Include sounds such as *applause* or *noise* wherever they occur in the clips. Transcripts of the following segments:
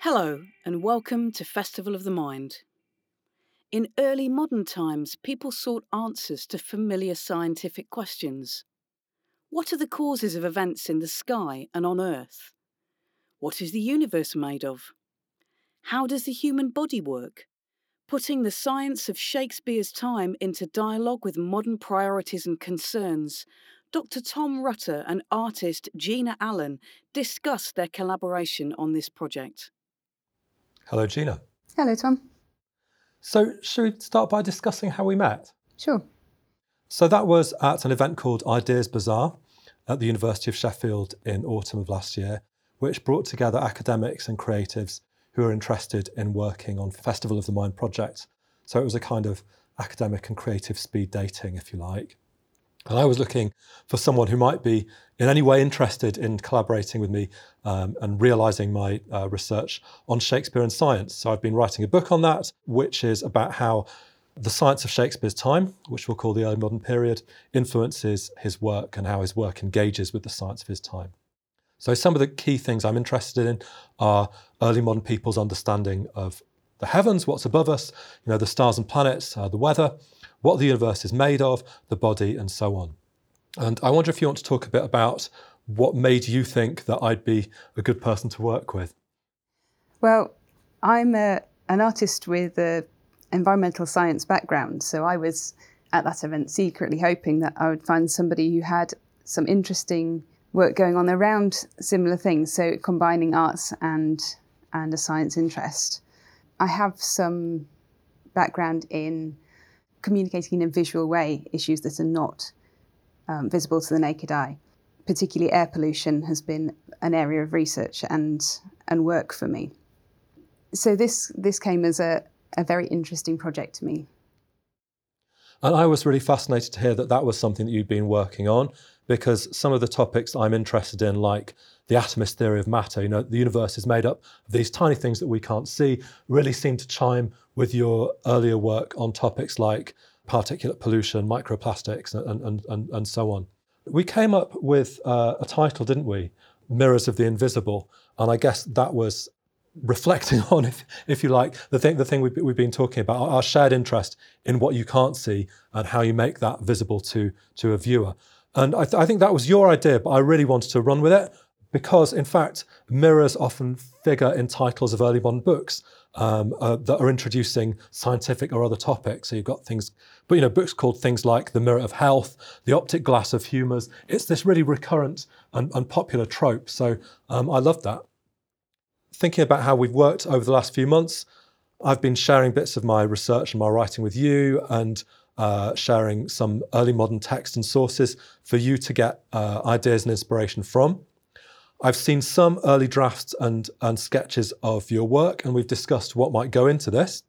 Hello, and welcome to Festival of the Mind. In early modern times, people sought answers to familiar scientific questions. What are the causes of events in the sky and on Earth? What is the universe made of? How does the human body work? Putting the science of Shakespeare's time into dialogue with modern priorities and concerns, Dr. Tom Rutter and artist Gina Allen discussed their collaboration on this project. Hello, Gina. Hello, Tom. So, should we start by discussing how we met? Sure. So, that was at an event called Ideas Bazaar at the University of Sheffield in autumn of last year, which brought together academics and creatives who are interested in working on Festival of the Mind project. So, it was a kind of academic and creative speed dating, if you like. And I was looking for someone who might be in any way interested in collaborating with me um, and realizing my uh, research on Shakespeare and science. So I've been writing a book on that, which is about how the science of Shakespeare's time, which we'll call the early modern period, influences his work and how his work engages with the science of his time. So some of the key things I'm interested in are early modern people's understanding of the heavens, what's above us, you know, the stars and planets, uh, the weather, what the universe is made of, the body, and so on. And I wonder if you want to talk a bit about what made you think that I'd be a good person to work with. Well, I'm a, an artist with an environmental science background, so I was at that event secretly hoping that I would find somebody who had some interesting work going on around similar things, so combining arts and and a science interest. I have some background in communicating in a visual way issues that are not um, visible to the naked eye. Particularly air pollution has been an area of research and, and work for me. So this, this came as a, a very interesting project to me. And I was really fascinated to hear that that was something that you'd been working on because some of the topics I'm interested in, like the atomist theory of matter, you know, the universe is made up of these tiny things that we can't see, really seem to chime with your earlier work on topics like particulate pollution, microplastics, and, and, and, and so on. We came up with uh, a title, didn't we? Mirrors of the Invisible. And I guess that was reflecting *laughs* on, if, if you like, the thing, the thing we've, we've been talking about, our shared interest in what you can't see and how you make that visible to, to a viewer. And I, th- I think that was your idea, but I really wanted to run with it because, in fact, mirrors often figure in titles of early modern books um, uh, that are introducing scientific or other topics. So you've got things, but you know, books called things like The Mirror of Health, The Optic Glass of Humours. It's this really recurrent and, and popular trope. So um, I love that. Thinking about how we've worked over the last few months, I've been sharing bits of my research and my writing with you and uh, sharing some early modern text and sources for you to get uh, ideas and inspiration from. I've seen some early drafts and, and sketches of your work, and we've discussed what might go into this.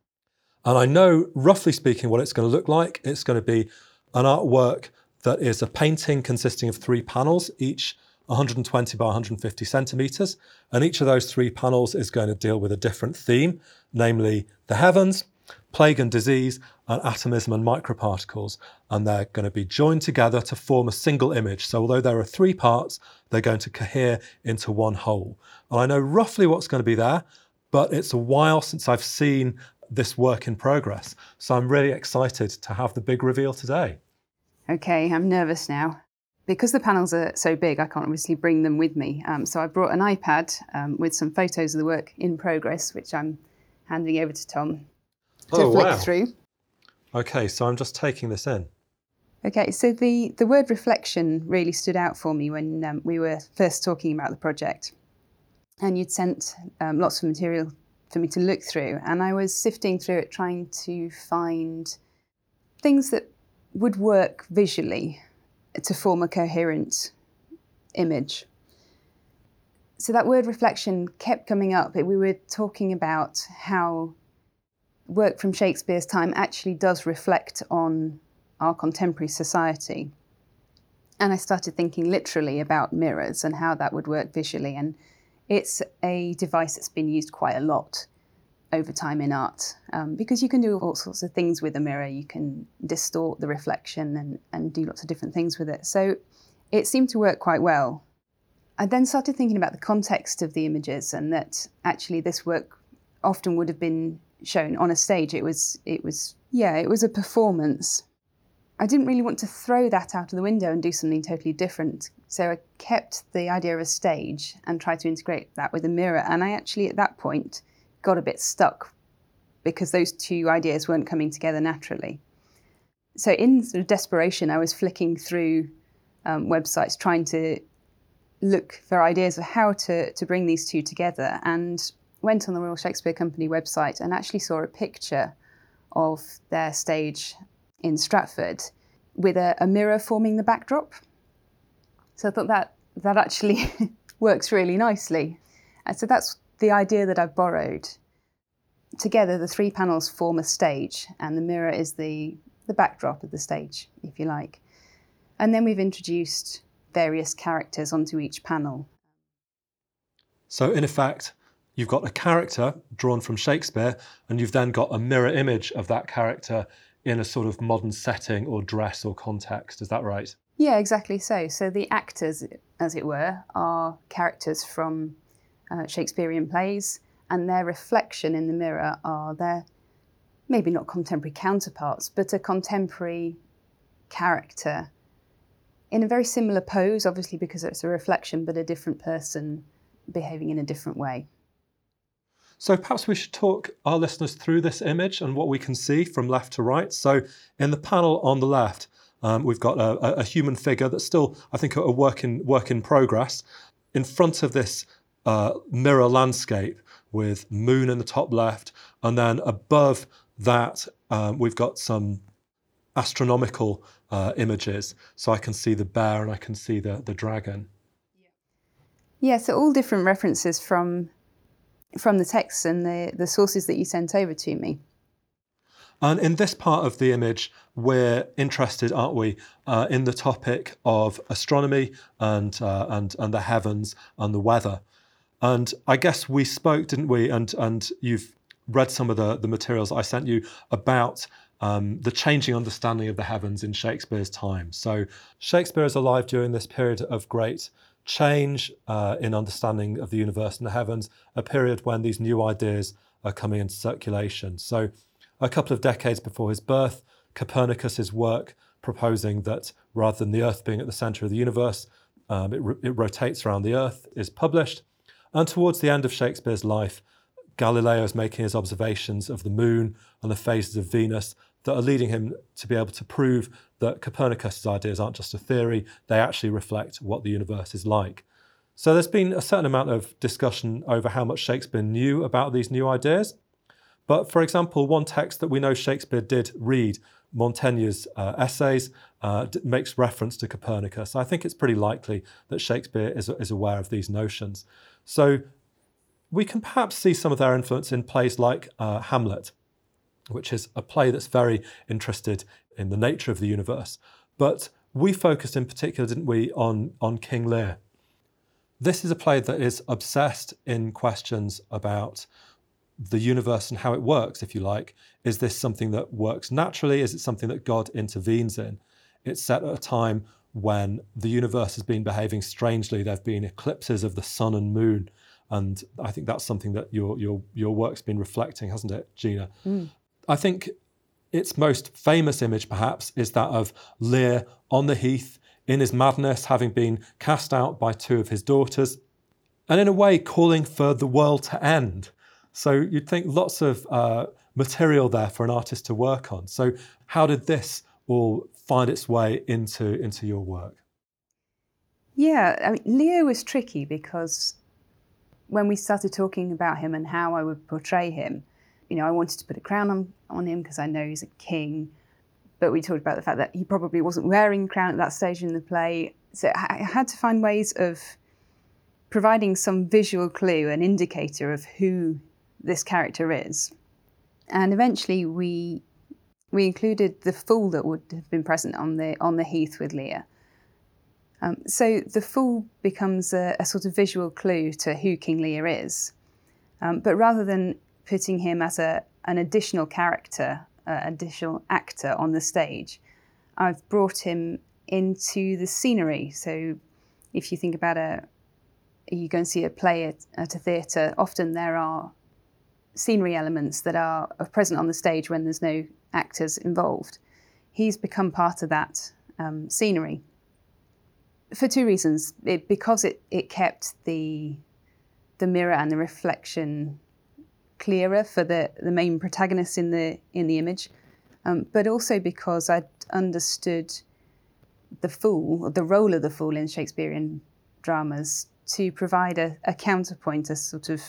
And I know, roughly speaking, what it's going to look like. It's going to be an artwork that is a painting consisting of three panels, each 120 by 150 centimeters. And each of those three panels is going to deal with a different theme, namely the heavens, plague and disease, and atomism and microparticles. And they're going to be joined together to form a single image. So, although there are three parts, they're going to cohere into one whole. And I know roughly what's going to be there, but it's a while since I've seen this work in progress. So, I'm really excited to have the big reveal today. Okay, I'm nervous now. Because the panels are so big, I can't obviously bring them with me. Um, so I brought an iPad um, with some photos of the work in progress, which I'm handing over to Tom to Oh, flick wow. through. Okay, so I'm just taking this in. Okay, so the, the word reflection really stood out for me when um, we were first talking about the project. And you'd sent um, lots of material for me to look through, and I was sifting through it trying to find things that would work visually to form a coherent image. So that word reflection kept coming up. We were talking about how work from Shakespeare's time actually does reflect on our contemporary society. And I started thinking literally about mirrors and how that would work visually. And it's a device that's been used quite a lot over time in art um, because you can do all sorts of things with a mirror. You can distort the reflection and, and do lots of different things with it. So it seemed to work quite well. I then started thinking about the context of the images and that actually this work often would have been shown on a stage. It was, it was, yeah, it was a performance. I didn't really want to throw that out of the window and do something totally different. So I kept the idea of a stage and tried to integrate that with a mirror. And I actually, at that point, got a bit stuck because those two ideas weren't coming together naturally. So, in sort of desperation, I was flicking through um, websites trying to look for ideas of how to, to bring these two together and went on the Royal Shakespeare Company website and actually saw a picture of their stage in Stratford with a, a mirror forming the backdrop. So I thought that that actually *laughs* works really nicely. And so that's the idea that I've borrowed. Together, the three panels form a stage, and the mirror is the, the backdrop of the stage, if you like. And then we've introduced various characters onto each panel. So, in effect, you've got a character drawn from Shakespeare, and you've then got a mirror image of that character in a sort of modern setting or dress or context. Is that right? Yeah, exactly so. So, the actors, as it were, are characters from uh, Shakespearean plays, and their reflection in the mirror are their maybe not contemporary counterparts, but a contemporary character in a very similar pose, obviously because it's a reflection, but a different person behaving in a different way. So perhaps we should talk our listeners through this image and what we can see from left to right. So in the panel on the left, um, we've got a, a, human figure that's still, I think, a work in work in progress. In front of this uh, mirror landscape with moon in the top left, and then above that um, we've got some astronomical uh, images. So I can see the bear and I can see the, the dragon. Yeah, so all different references from from the texts and the, the sources that you sent over to me. And in this part of the image, we're interested, aren't we, uh, in the topic of astronomy and, uh, and, and the heavens and the weather. And I guess we spoke, didn't we? And and you've read some of the, the materials I sent you about um, the changing understanding of the heavens in Shakespeare's time. So Shakespeare is alive during this period of great change uh, in understanding of the universe and the heavens, a period when these new ideas are coming into circulation. So a couple of decades before his birth, Copernicus's work proposing that rather than the Earth being at the centre of the universe, um, it, it rotates around the Earth, is published. And towards the end of Shakespeare's life, Galileo is making his observations of the moon and the phases of Venus that are leading him to be able to prove that Copernicus's ideas aren't just a theory, they actually reflect what the universe is like. So there's been a certain amount of discussion over how much Shakespeare knew about these new ideas. But for example, one text that we know Shakespeare did read, Montaigne's uh, essays, uh, makes reference to Copernicus. I think it's pretty likely that Shakespeare is, is aware of these notions. So we can perhaps see some of their influence in plays like uh, Hamlet, which is a play that's very interested in the nature of the universe. But we focused in particular, didn't we, on, on King Lear. This is a play that is obsessed in questions about the universe and how it works, if you like. Is this something that works naturally? Is it something that God intervenes in? It's set at a time when the universe has been behaving strangely. There have been eclipses of the sun and moon. And I think that's something that your, your, your work's been reflecting, hasn't it, Gina? Mm. I think its most famous image, perhaps, is that of Lear on the heath in his madness, having been cast out by two of his daughters, and in a way calling for the world to end. So you'd think lots of uh, material there for an artist to work on. So, how did this all find its way into into your work? Yeah, I mean, Lear was tricky because when we started talking about him and how I would portray him, you know, I wanted to put a crown on, on him because I know he's a king. But we talked about the fact that he probably wasn't wearing a crown at that stage in the play. So I had to find ways of providing some visual clue, an indicator of who this character is. And eventually we we included the fool that would have been present on the on the heath with Lear. Um, so the fool becomes a, a, sort of visual clue to who King Lear is. Um, but rather than putting him as a, an additional character, uh, additional actor on the stage, I've brought him into the scenery. So if you think about a, you go and see a play at, at a theatre, often there are scenery elements that are present on the stage when there's no actors involved. He's become part of that um, scenery for two reasons. It, because it, it kept the the mirror and the reflection clearer for the, the main protagonist in the in the image, um, but also because I'd understood the fool, the role of the fool in Shakespearean dramas to provide a, a counterpoint, a sort of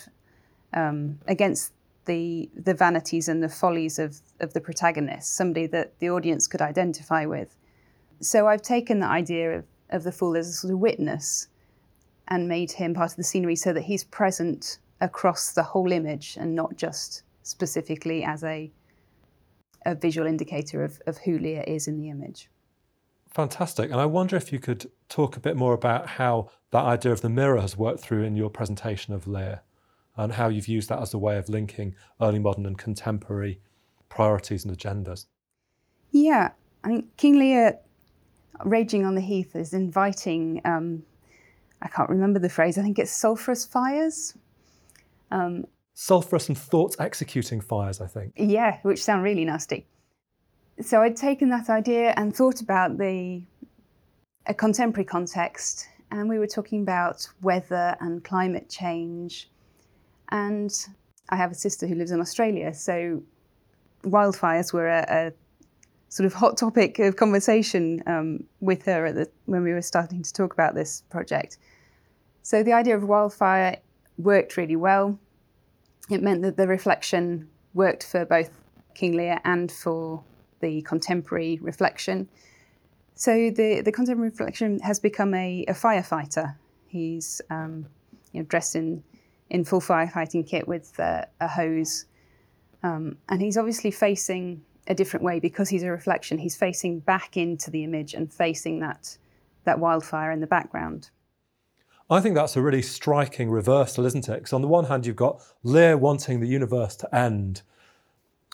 um, against the the vanities and the follies of of the protagonist, somebody that the audience could identify with. So I've taken the idea of, of the fool as a sort of witness and made him part of the scenery so that he's present across the whole image and not just specifically as a a visual indicator of, of who Lear is in the image. Fantastic. And I wonder if you could talk a bit more about how that idea of the mirror has worked through in your presentation of Lear and how you've used that as a way of linking early modern and contemporary priorities and agendas. Yeah, I mean, King Lear, Raging on the Heath, is inviting, um, I can't remember the phrase, I think it's sulphurous fires. Um, sulphurous and thought executing fires, I think. Yeah, which sound really nasty. So I'd taken that idea and thought about the a contemporary context, and we were talking about weather and climate change and I have a sister who lives in Australia, so wildfires were a, a sort of hot topic of conversation um, with her the, when we were starting to talk about this project. So the idea of wildfire worked really well. It meant that the reflection worked for both King Lear and for the contemporary reflection. So the, the contemporary reflection has become a, a firefighter. He's um, you know, dressed in in full firefighting kit with uh, a hose. Um, and he's obviously facing a different way because he's a reflection. He's facing back into the image and facing that, that wildfire in the background. I think that's a really striking reversal, isn't it? Because on the one hand, you've got Lear wanting the universe to end,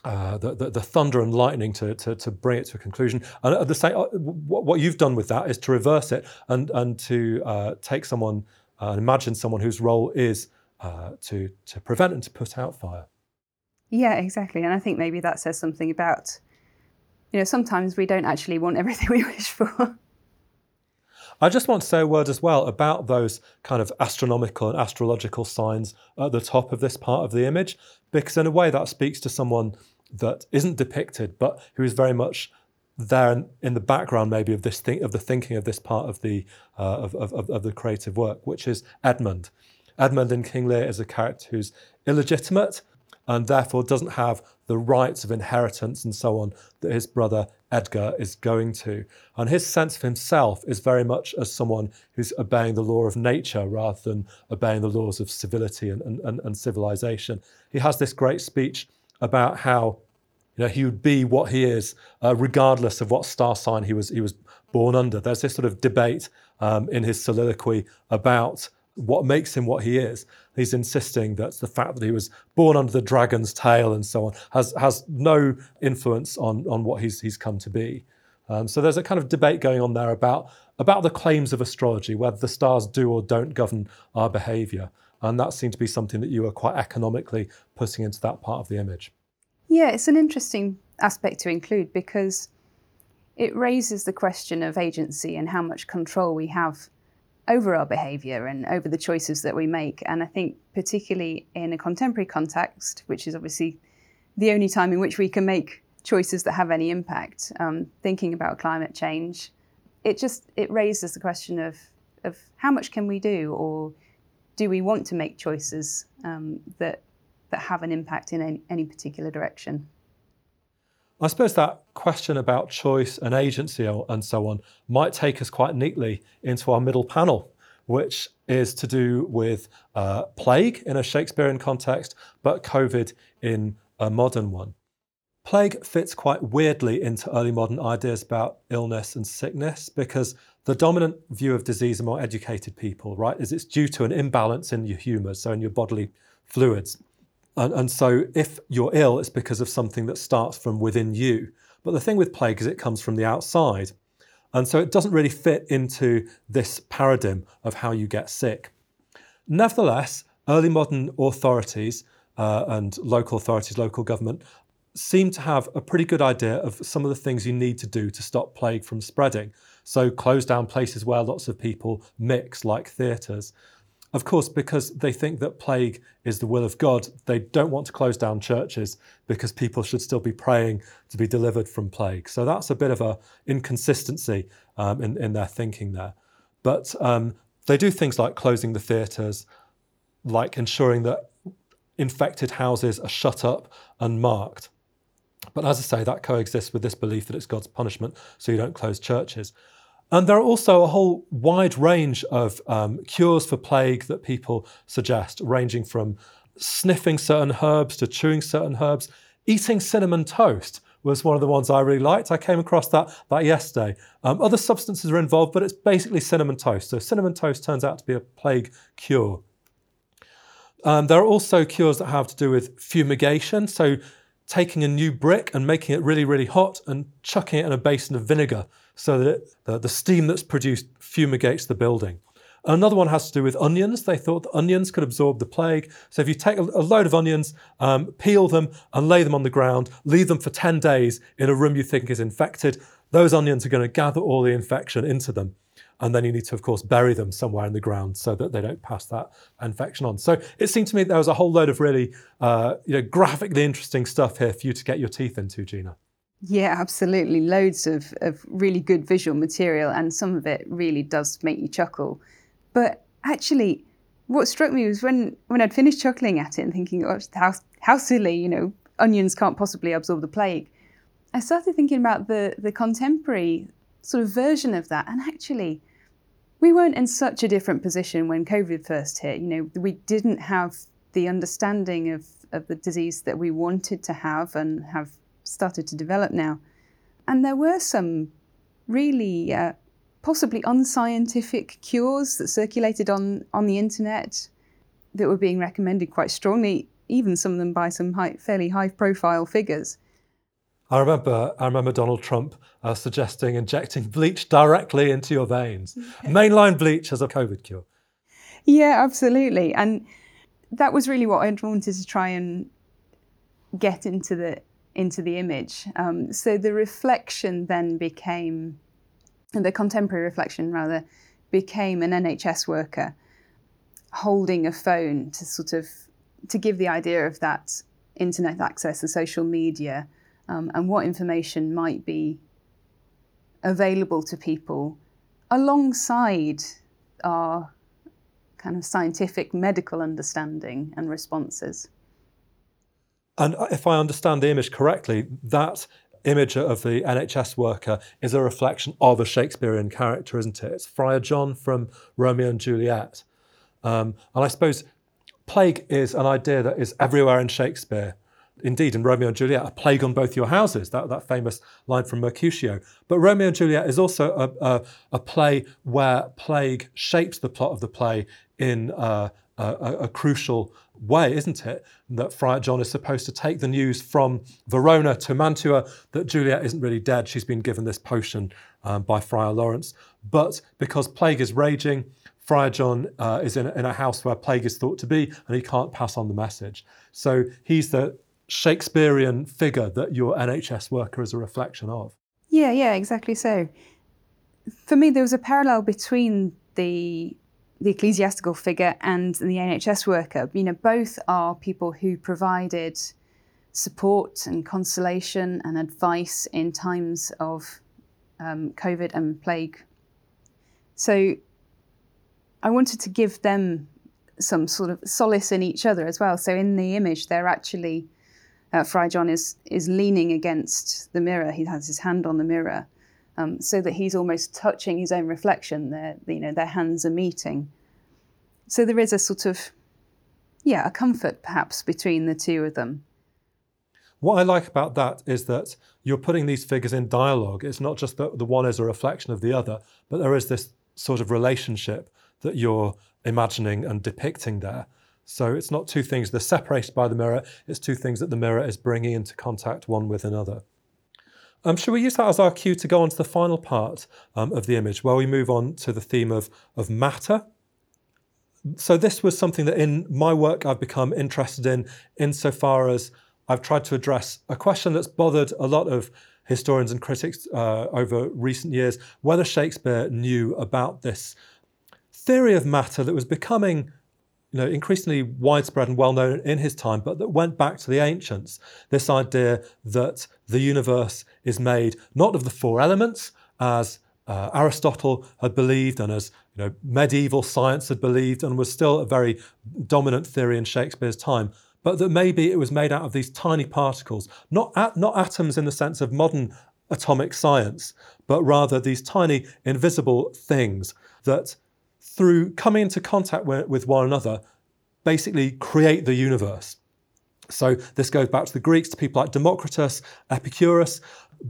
uh, the, the, the, thunder and lightning to, to, to, bring it to a conclusion. And at the same, uh, what you've done with that is to reverse it and, and to uh, take someone uh, and imagine someone whose role is uh, to, to prevent and to put out fire. Yeah, exactly. And I think maybe that says something about, you know, sometimes we don't actually want everything *laughs* we wish for. I just want to say a word as well about those kind of astronomical and astrological signs at the top of this part of the image, because in a way that speaks to someone that isn't depicted, but who is very much there in the background, maybe of this thing, of the thinking of this part of the uh, of, of, of the creative work, which is Edmund. Edmund in King Lear is a character who's illegitimate and therefore doesn't have the rights of inheritance and so on that his brother Edgar is going to. And his sense of himself is very much as someone who's obeying the law of nature rather than obeying the laws of civility and, and, and civilization. He has this great speech about how you know, he would be what he is, uh, regardless of what star sign he was he was born under. There's this sort of debate um, in his soliloquy about what makes him what he is. He's insisting that the fact that he was born under the dragon's tail and so on has has no influence on on what he's he's come to be. Um, so there's a kind of debate going on there about about the claims of astrology, whether the stars do or don't govern our behaviour, and that seemed to be something that you were quite economically putting into that part of the image. Yeah, it's an interesting aspect to include because it raises the question of agency and how much control we have over our behaviour and over the choices that we make. And I think, particularly in a contemporary context, which is obviously the only time in which we can make choices that have any impact, um, thinking about climate change, it just it raises the question of of how much can we do, or do we want to make choices um, that that have an impact in any, any particular direction? I suppose that question about choice and agency and so on might take us quite neatly into our middle panel, which is to do with uh, plague in a Shakespearean context, but COVID in a modern one. Plague fits quite weirdly into early modern ideas about illness and sickness because the dominant view of disease among educated people, right, is it's due to an imbalance in your humours, so in your bodily fluids. And, and so if you're ill, it's because of something that starts from within you. But the thing with plague is it comes from the outside. And so it doesn't really fit into this paradigm of how you get sick. Nevertheless, early modern authorities uh, and local authorities, local government, seem to have a pretty good idea of some of the things you need to do to stop plague from spreading. So, close down places where lots of people mix, like theatres. Of course, because they think that plague is the will of God, they don't want to close down churches because people should still be praying to be delivered from plague. So that's a bit of a inconsistency um, in, in their thinking there. But um, they do things like closing the theatres, like ensuring that infected houses are shut up and marked. But as I say, that coexists with this belief that it's God's punishment, so you don't close churches. And there are also a whole wide range of um, cures for plague that people suggest, ranging from sniffing certain herbs to chewing certain herbs. Eating cinnamon toast was one of the ones I really liked. I came across that, that yesterday. Um, other substances are involved, but it's basically cinnamon toast. So, cinnamon toast turns out to be a plague cure. Um, there are also cures that have to do with fumigation. So, taking a new brick and making it really, really hot and chucking it in a basin of vinegar so that it, the, the steam that's produced fumigates the building. Another one has to do with onions. They thought that onions could absorb the plague. So if you take a, a load of onions, um, peel them, and lay them on the ground, leave them for 10 days in a room you think is infected, those onions are going to gather all the infection into them. And then you need to, of course, bury them somewhere in the ground so that they don't pass that infection on. So it seemed to me there was a whole load of really uh, you know, graphically interesting stuff here for you to get your teeth into, Gina. Yeah, absolutely. Loads of, of really good visual material, and some of it really does make you chuckle. But actually, what struck me was when, when I'd finished chuckling at it and thinking, oh, how, how silly, you know, onions can't possibly absorb the plague. I started thinking about the, the contemporary sort of version of that. And actually, we weren't in such a different position when COVID first hit. You know, we didn't have the understanding of, of the disease that we wanted to have and have started to develop now. And there were some really uh, possibly unscientific cures that circulated on, on the internet that were being recommended quite strongly, even some of them by some high, fairly high profile figures. I remember, I remember Donald Trump uh, suggesting injecting bleach directly into your veins. *laughs* Mainline bleach as a COVID cure. Yeah, absolutely. And that was really what I wanted to try and get into the into the image. Um, so the reflection then became, the contemporary reflection rather, became an NHS worker holding a phone to sort of to give the idea of that internet access, the social media, um, and what information might be available to people alongside our kind of scientific medical understanding and responses. And if I understand the image correctly, that image of the NHS worker is a reflection of a Shakespearean character, isn't it? It's Friar John from Romeo and Juliet. Um, and I suppose plague is an idea that is everywhere in Shakespeare. Indeed, in Romeo and Juliet, a plague on both your houses, that, that famous line from Mercutio. But Romeo and Juliet is also a, a, a play where plague shapes the plot of the play in uh, a, a, crucial way, isn't it? That Friar John is supposed to take the news from Verona to Mantua that Juliet isn't really dead. She's been given this potion um, by Friar Lawrence. But because plague is raging, Friar John uh, is in, in a house where plague is thought to be, and he can't pass on the message. So he's the Shakespearean figure that your NHS worker is a reflection of. Yeah, yeah, exactly so. For me, there was a parallel between the the ecclesiastical figure and the NHS worker. You know, both are people who provided support and consolation and advice in times of um, COVID and plague. So I wanted to give them some sort of solace in each other as well. So in the image, they're actually uh, Friar John is is leaning against the mirror. He has his hand on the mirror, um, so that he's almost touching his own reflection. Their, you know, their hands are meeting. So there is a sort of, yeah, a comfort perhaps between the two of them. What I like about that is that you're putting these figures in dialogue. It's not just that the one is a reflection of the other, but there is this sort of relationship that you're imagining and depicting there. So it's not two things that are separated by the mirror, it's two things that the mirror is bringing into contact one with another. Um, should we use that as our cue to go on to the final part um, of the image, where we move on to the theme of, of matter? So, this was something that in my work I've become interested in, insofar as I've tried to address a question that's bothered a lot of historians and critics uh, over recent years whether Shakespeare knew about this theory of matter that was becoming you know, increasingly widespread and well known in his time, but that went back to the ancients. This idea that the universe is made not of the four elements, as uh, Aristotle had believed, and as you know, medieval science had believed, and was still a very dominant theory in Shakespeare's time, but that maybe it was made out of these tiny particles, not at, not atoms in the sense of modern atomic science, but rather these tiny invisible things that through coming into contact with one another, basically create the universe. So this goes back to the Greeks, to people like Democritus, Epicurus,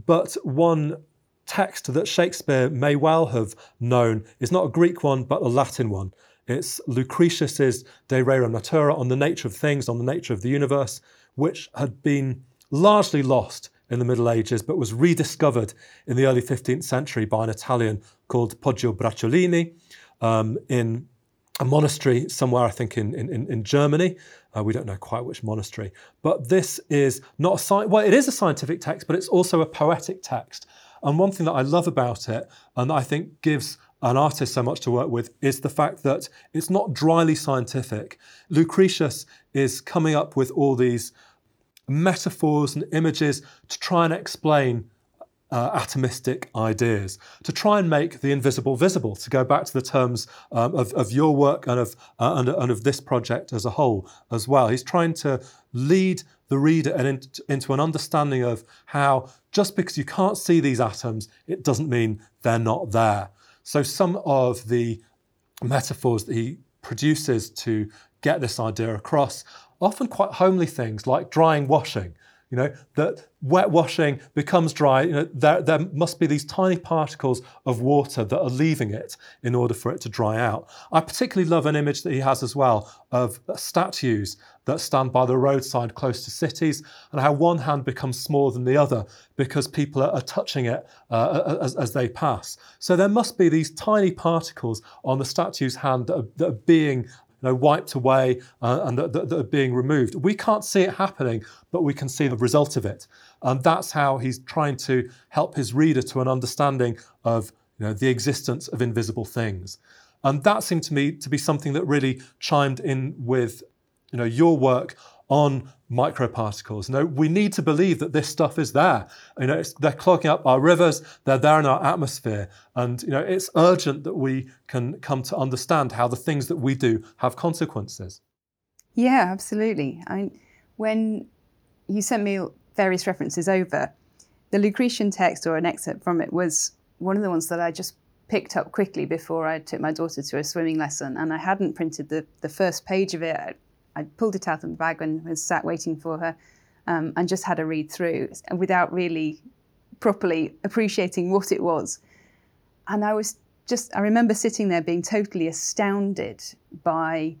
but one text that Shakespeare may well have known is not a Greek one, but a Latin one. It's Lucretius's De Rerum Natura on the nature of things, on the nature of the universe, which had been largely lost in the Middle Ages, but was rediscovered in the early 15th century by an Italian called Poggio Bracciolini um, in a monastery somewhere, I think, in, in, in Germany. Uh, we don't know quite which monastery. But this is not a sci- well, it is a scientific text, but it's also a poetic text. And one thing that I love about it, and I think gives an artist so much to work with, is the fact that it's not dryly scientific. Lucretius is coming up with all these metaphors and images to try and explain uh, atomistic ideas, to try and make the invisible visible, to go back to the terms um, of, of your work and of, uh, and, and, of this project as a whole as well. He's trying to lead the reader in, into an understanding of how just because you can't see these atoms, it doesn't mean they're not there. So some of the metaphors that he produces to get this idea across, often quite homely things like drying washing you know, that wet washing becomes dry, you know, there, there must be these tiny particles of water that are leaving it in order for it to dry out. I particularly love an image that he has as well of statues that stand by the roadside close to cities and how one hand becomes smaller than the other because people are, are touching it uh, as, as, they pass. So there must be these tiny particles on the statue's hand that are, that are being know, wiped away uh, and that, that, that, are being removed. We can't see it happening, but we can see the result of it. And that's how he's trying to help his reader to an understanding of you know, the existence of invisible things. And that seemed to me to be something that really chimed in with you know, your work on microparticles. No, we need to believe that this stuff is there. You know, they're clogging up our rivers, they're there in our atmosphere, and you know, it's urgent that we can come to understand how the things that we do have consequences. Yeah, absolutely. I mean, when you sent me various references over, the Lucretian text or an excerpt from it was one of the ones that I just picked up quickly before I took my daughter to a swimming lesson, and I hadn't printed the, the first page of it. I pulled it out of the bag and was sat waiting for her um, and just had a read through without really properly appreciating what it was. And I was just, I remember sitting there being totally astounded by,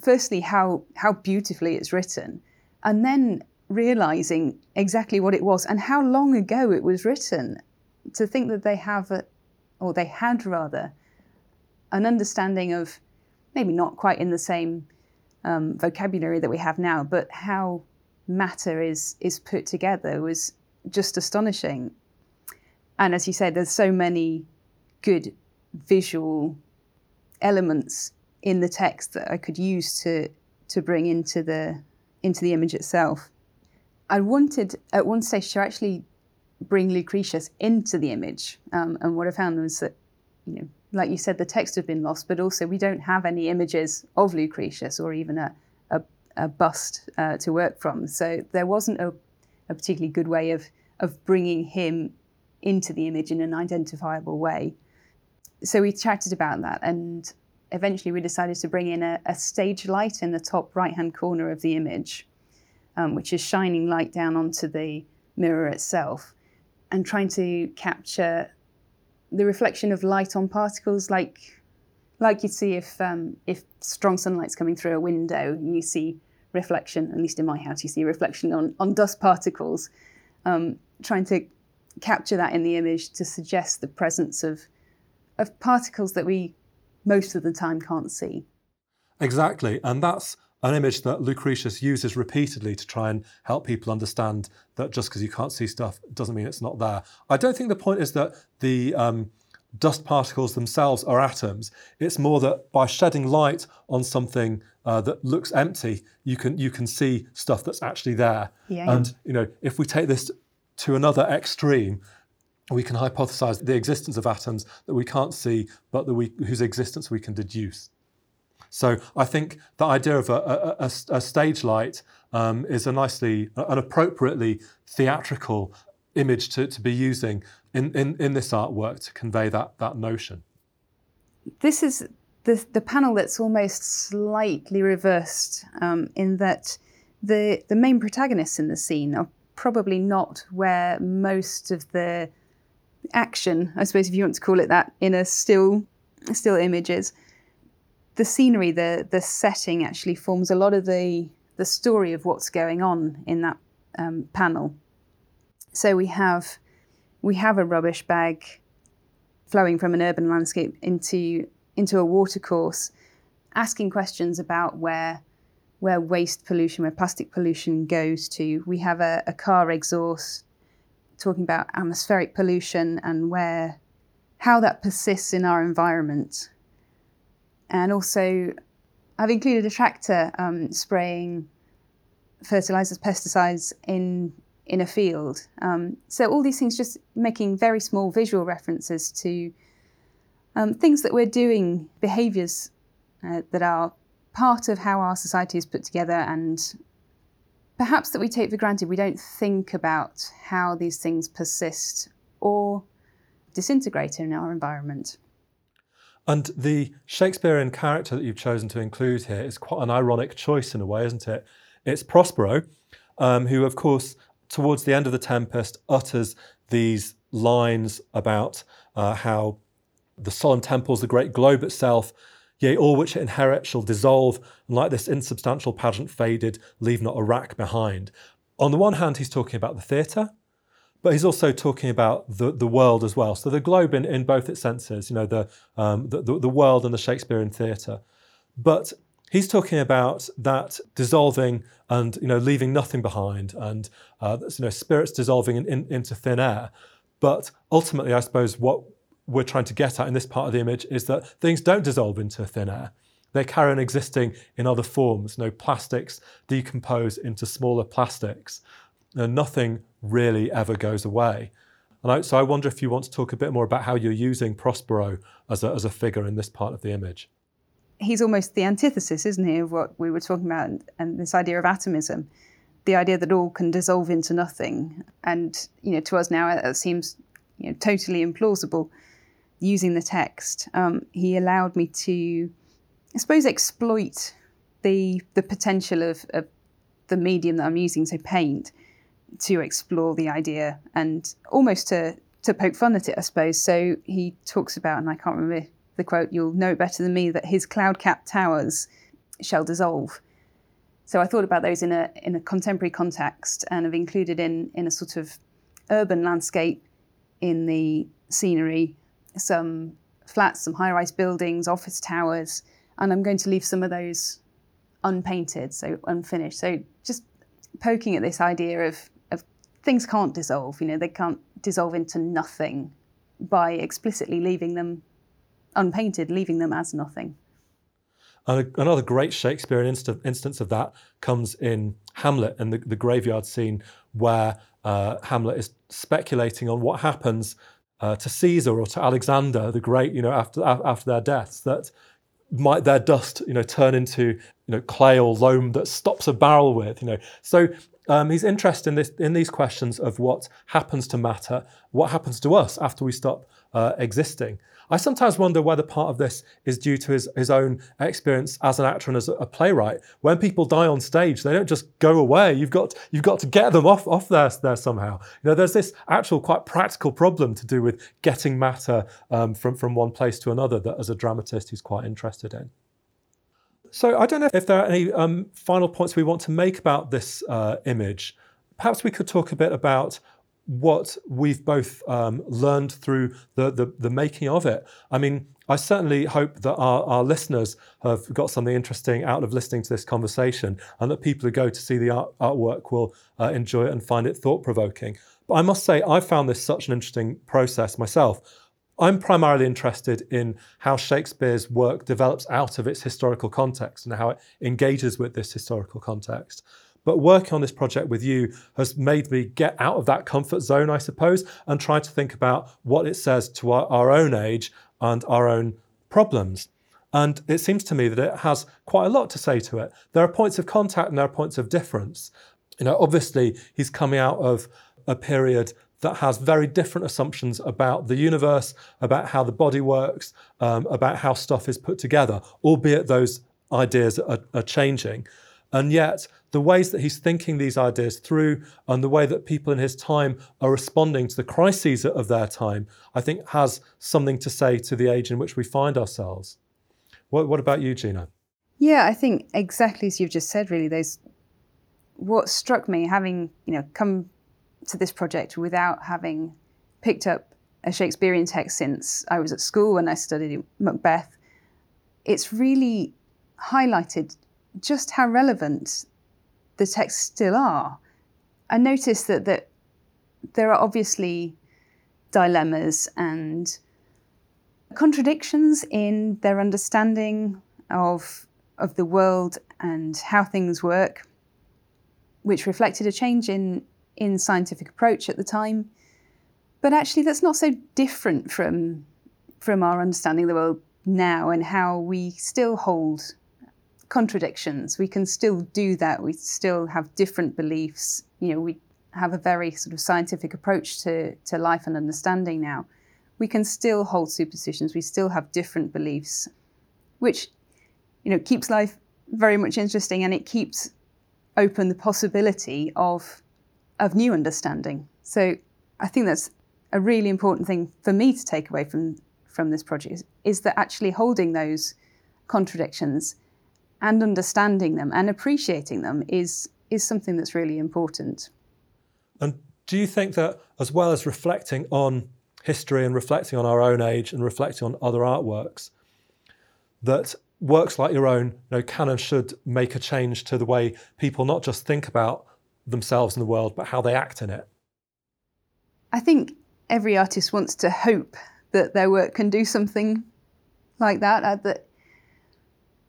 firstly, how, how beautifully it's written, and then realizing exactly what it was and how long ago it was written. To think that they have, a, or they had rather, an understanding of maybe not quite in the same um, vocabulary that we have now, but how matter is is put together was just astonishing. And as you say, there's so many good visual elements in the text that I could use to to bring into the into the image itself. I wanted at one stage to actually bring Lucretius into the image, um, and what I found was that you know like you said, the text had been lost, but also we don't have any images of Lucretius or even a, a, a bust uh, to work from. So there wasn't a, a, particularly good way of, of bringing him into the image in an identifiable way. So we chatted about that, and eventually we decided to bring in a, a stage light in the top right hand corner of the image, um, which is shining light down onto the mirror itself, and trying to capture the reflection of light on particles like like you see if um, if strong sunlight's coming through a window, you see reflection. At least in my house, you see reflection on on dust particles. Um, trying to capture that in the image to suggest the presence of of particles that we most of the time can't see. Exactly, and that's an image that Lucretius uses repeatedly to try and help people understand that just because you can't see stuff doesn't mean it's not there. I don't think the point is that the um, dust particles themselves are atoms. It's more that by shedding light on something uh, that looks empty, you can you can see stuff that's actually there. Yeah. And you know, if we take this to another extreme, we can hypothesize the existence of atoms that we can't see, but that we, whose existence we can deduce. So I think the idea of a, a, a, a stage light um, is a nicely, an appropriately theatrical image to, to be using in, in, in this artwork to convey that, that notion. This is the, the panel that's almost slightly reversed um, in that the, the main protagonists in the scene are probably not where most of the action, I suppose if you want to call it that, in a still still images. The scenery, the the setting actually forms a lot of the the story of what's going on in that um, panel. So we have we have a rubbish bag flowing from an urban landscape into into a watercourse, asking questions about where where waste pollution, where plastic pollution goes to. We have a, a car exhaust talking about atmospheric pollution and where how that persists in our environment. And also, I've included a tractor um, spraying fertilizers, pesticides in in a field. Um, so all these things just making very small visual references to um, things that we're doing, behaviours uh, that are part of how our society is put together and perhaps that we take for granted. We don't think about how these things persist or disintegrate in our environment. And the Shakespearean character that you've chosen to include here is quite an ironic choice in a way, isn't it? It's Prospero, um, who, of course, towards the end of The Tempest, utters these lines about uh, how the solemn temples, the great globe itself, Yea, all which it inherit shall dissolve, and like this insubstantial pageant faded, leave not a rack behind. On the one hand, he's talking about the theatre, but he's also talking about the, the world as well. So the globe in, in both its senses, you know, the, um, the, the world and the Shakespearean theatre. But he's talking about that dissolving and you know leaving nothing behind, and uh, you know spirits dissolving in, in, into thin air. But ultimately, I suppose what we're trying to get at in this part of the image is that things don't dissolve into thin air. They carry on existing in other forms. No plastics decompose into smaller plastics. And nothing really ever goes away. And I, so I wonder if you want to talk a bit more about how you're using Prospero as a, as a figure in this part of the image. He's almost the antithesis, isn't he, of what we were talking about and this idea of atomism, the idea that all can dissolve into nothing. And, you know, to us now, it seems you know, totally implausible using the text, um, he allowed me to, I suppose, exploit the the potential of, of the medium that I'm using, so paint, to explore the idea and almost to to poke fun at it, I suppose. So he talks about, and I can't remember the quote, you'll know it better than me, that his cloud capped towers shall dissolve. So I thought about those in a in a contemporary context and have included in in a sort of urban landscape in the scenery some flats, some high rise buildings, office towers, and I'm going to leave some of those unpainted, so unfinished. So just poking at this idea of things can't dissolve, you know, they can't dissolve into nothing by explicitly leaving them unpainted, leaving them as nothing. And another great Shakespearean inst- instance of that comes in Hamlet and the, the graveyard scene where uh, Hamlet is speculating on what happens uh, to Caesar or to Alexander the Great, you know, after after their deaths, that might their dust, you know, turn into you know clay or loam that stops a barrel with, you know. So um, he's interested in, this, in these questions of what happens to matter, what happens to us after we stop uh, existing. I sometimes wonder whether part of this is due to his, his own experience as an actor and as a playwright. When people die on stage, they don't just go away. You've got, you've got to get them off, off there, there somehow. You know, there's this actual quite practical problem to do with getting matter um, from, from one place to another that as a dramatist he's quite interested in. So I don't know if there are any um, final points we want to make about this uh, image. Perhaps we could talk a bit about what we've both um, learned through the, the, the, making of it. I mean, I certainly hope that our, our listeners have got something interesting out of listening to this conversation and that people who go to see the art, artwork will uh, enjoy it and find it thought provoking. But I must say, I found this such an interesting process myself. I'm primarily interested in how Shakespeare's work develops out of its historical context and how it engages with this historical context. But working on this project with you has made me get out of that comfort zone, I suppose, and try to think about what it says to our, our own age and our own problems. And it seems to me that it has quite a lot to say to it. There are points of contact and there are points of difference. You know, obviously, he's coming out of a period that has very different assumptions about the universe, about how the body works, um, about how stuff is put together, albeit those ideas are, are changing. And yet, the ways that he's thinking these ideas through and the way that people in his time are responding to the crises of their time, I think has something to say to the age in which we find ourselves. What, what about you, Gina? Yeah, I think exactly as you've just said, really, those what struck me having, you know, come to this project without having picked up a Shakespearean text since I was at school when I studied Macbeth, it's really highlighted just how relevant the texts still are. I noticed that, that there are obviously dilemmas and contradictions in their understanding of, of the world and how things work, which reflected a change in, in scientific approach at the time. But actually, that's not so different from, from our understanding of the world now and how we still hold contradictions. We can still do that. We still have different beliefs. You know, we have a very sort of scientific approach to, to life and understanding now. We can still hold superstitions. We still have different beliefs, which, you know, keeps life very much interesting and it keeps open the possibility of of new understanding. So I think that's a really important thing for me to take away from from this project is that actually holding those contradictions and understanding them and appreciating them is is something that's really important. And do you think that as well as reflecting on history and reflecting on our own age and reflecting on other artworks, that works like your own, you know, can and should make a change to the way people not just think about themselves in the world, but how they act in it? I think every artist wants to hope that their work can do something like that. Uh, that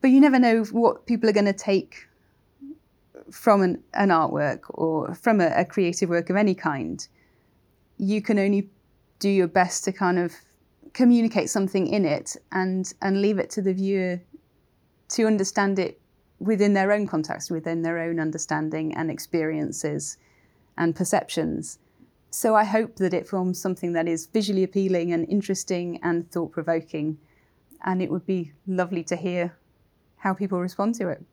but you never know what people are going to take from an, an artwork or from a, a creative work of any kind. You can only do your best to kind of communicate something in it and and leave it to the viewer to understand it within their own context, within their own understanding and experiences and perceptions. So I hope that it forms something that is visually appealing and interesting and thought provoking. And it would be lovely to hear how people respond to it.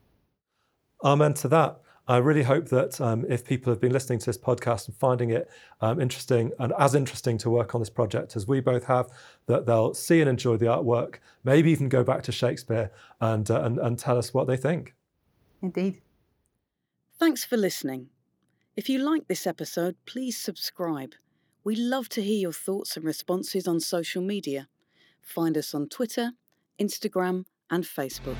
Amen to that. I really hope that um, if people have been listening to this podcast and finding it um, interesting and as interesting to work on this project as we both have, that they'll see and enjoy the artwork, maybe even go back to Shakespeare and, uh, and, and tell us what they think. Indeed. Thanks for listening. If you like this episode, please subscribe. We love to hear your thoughts and responses on social media. Find us on Twitter, Instagram, and Facebook.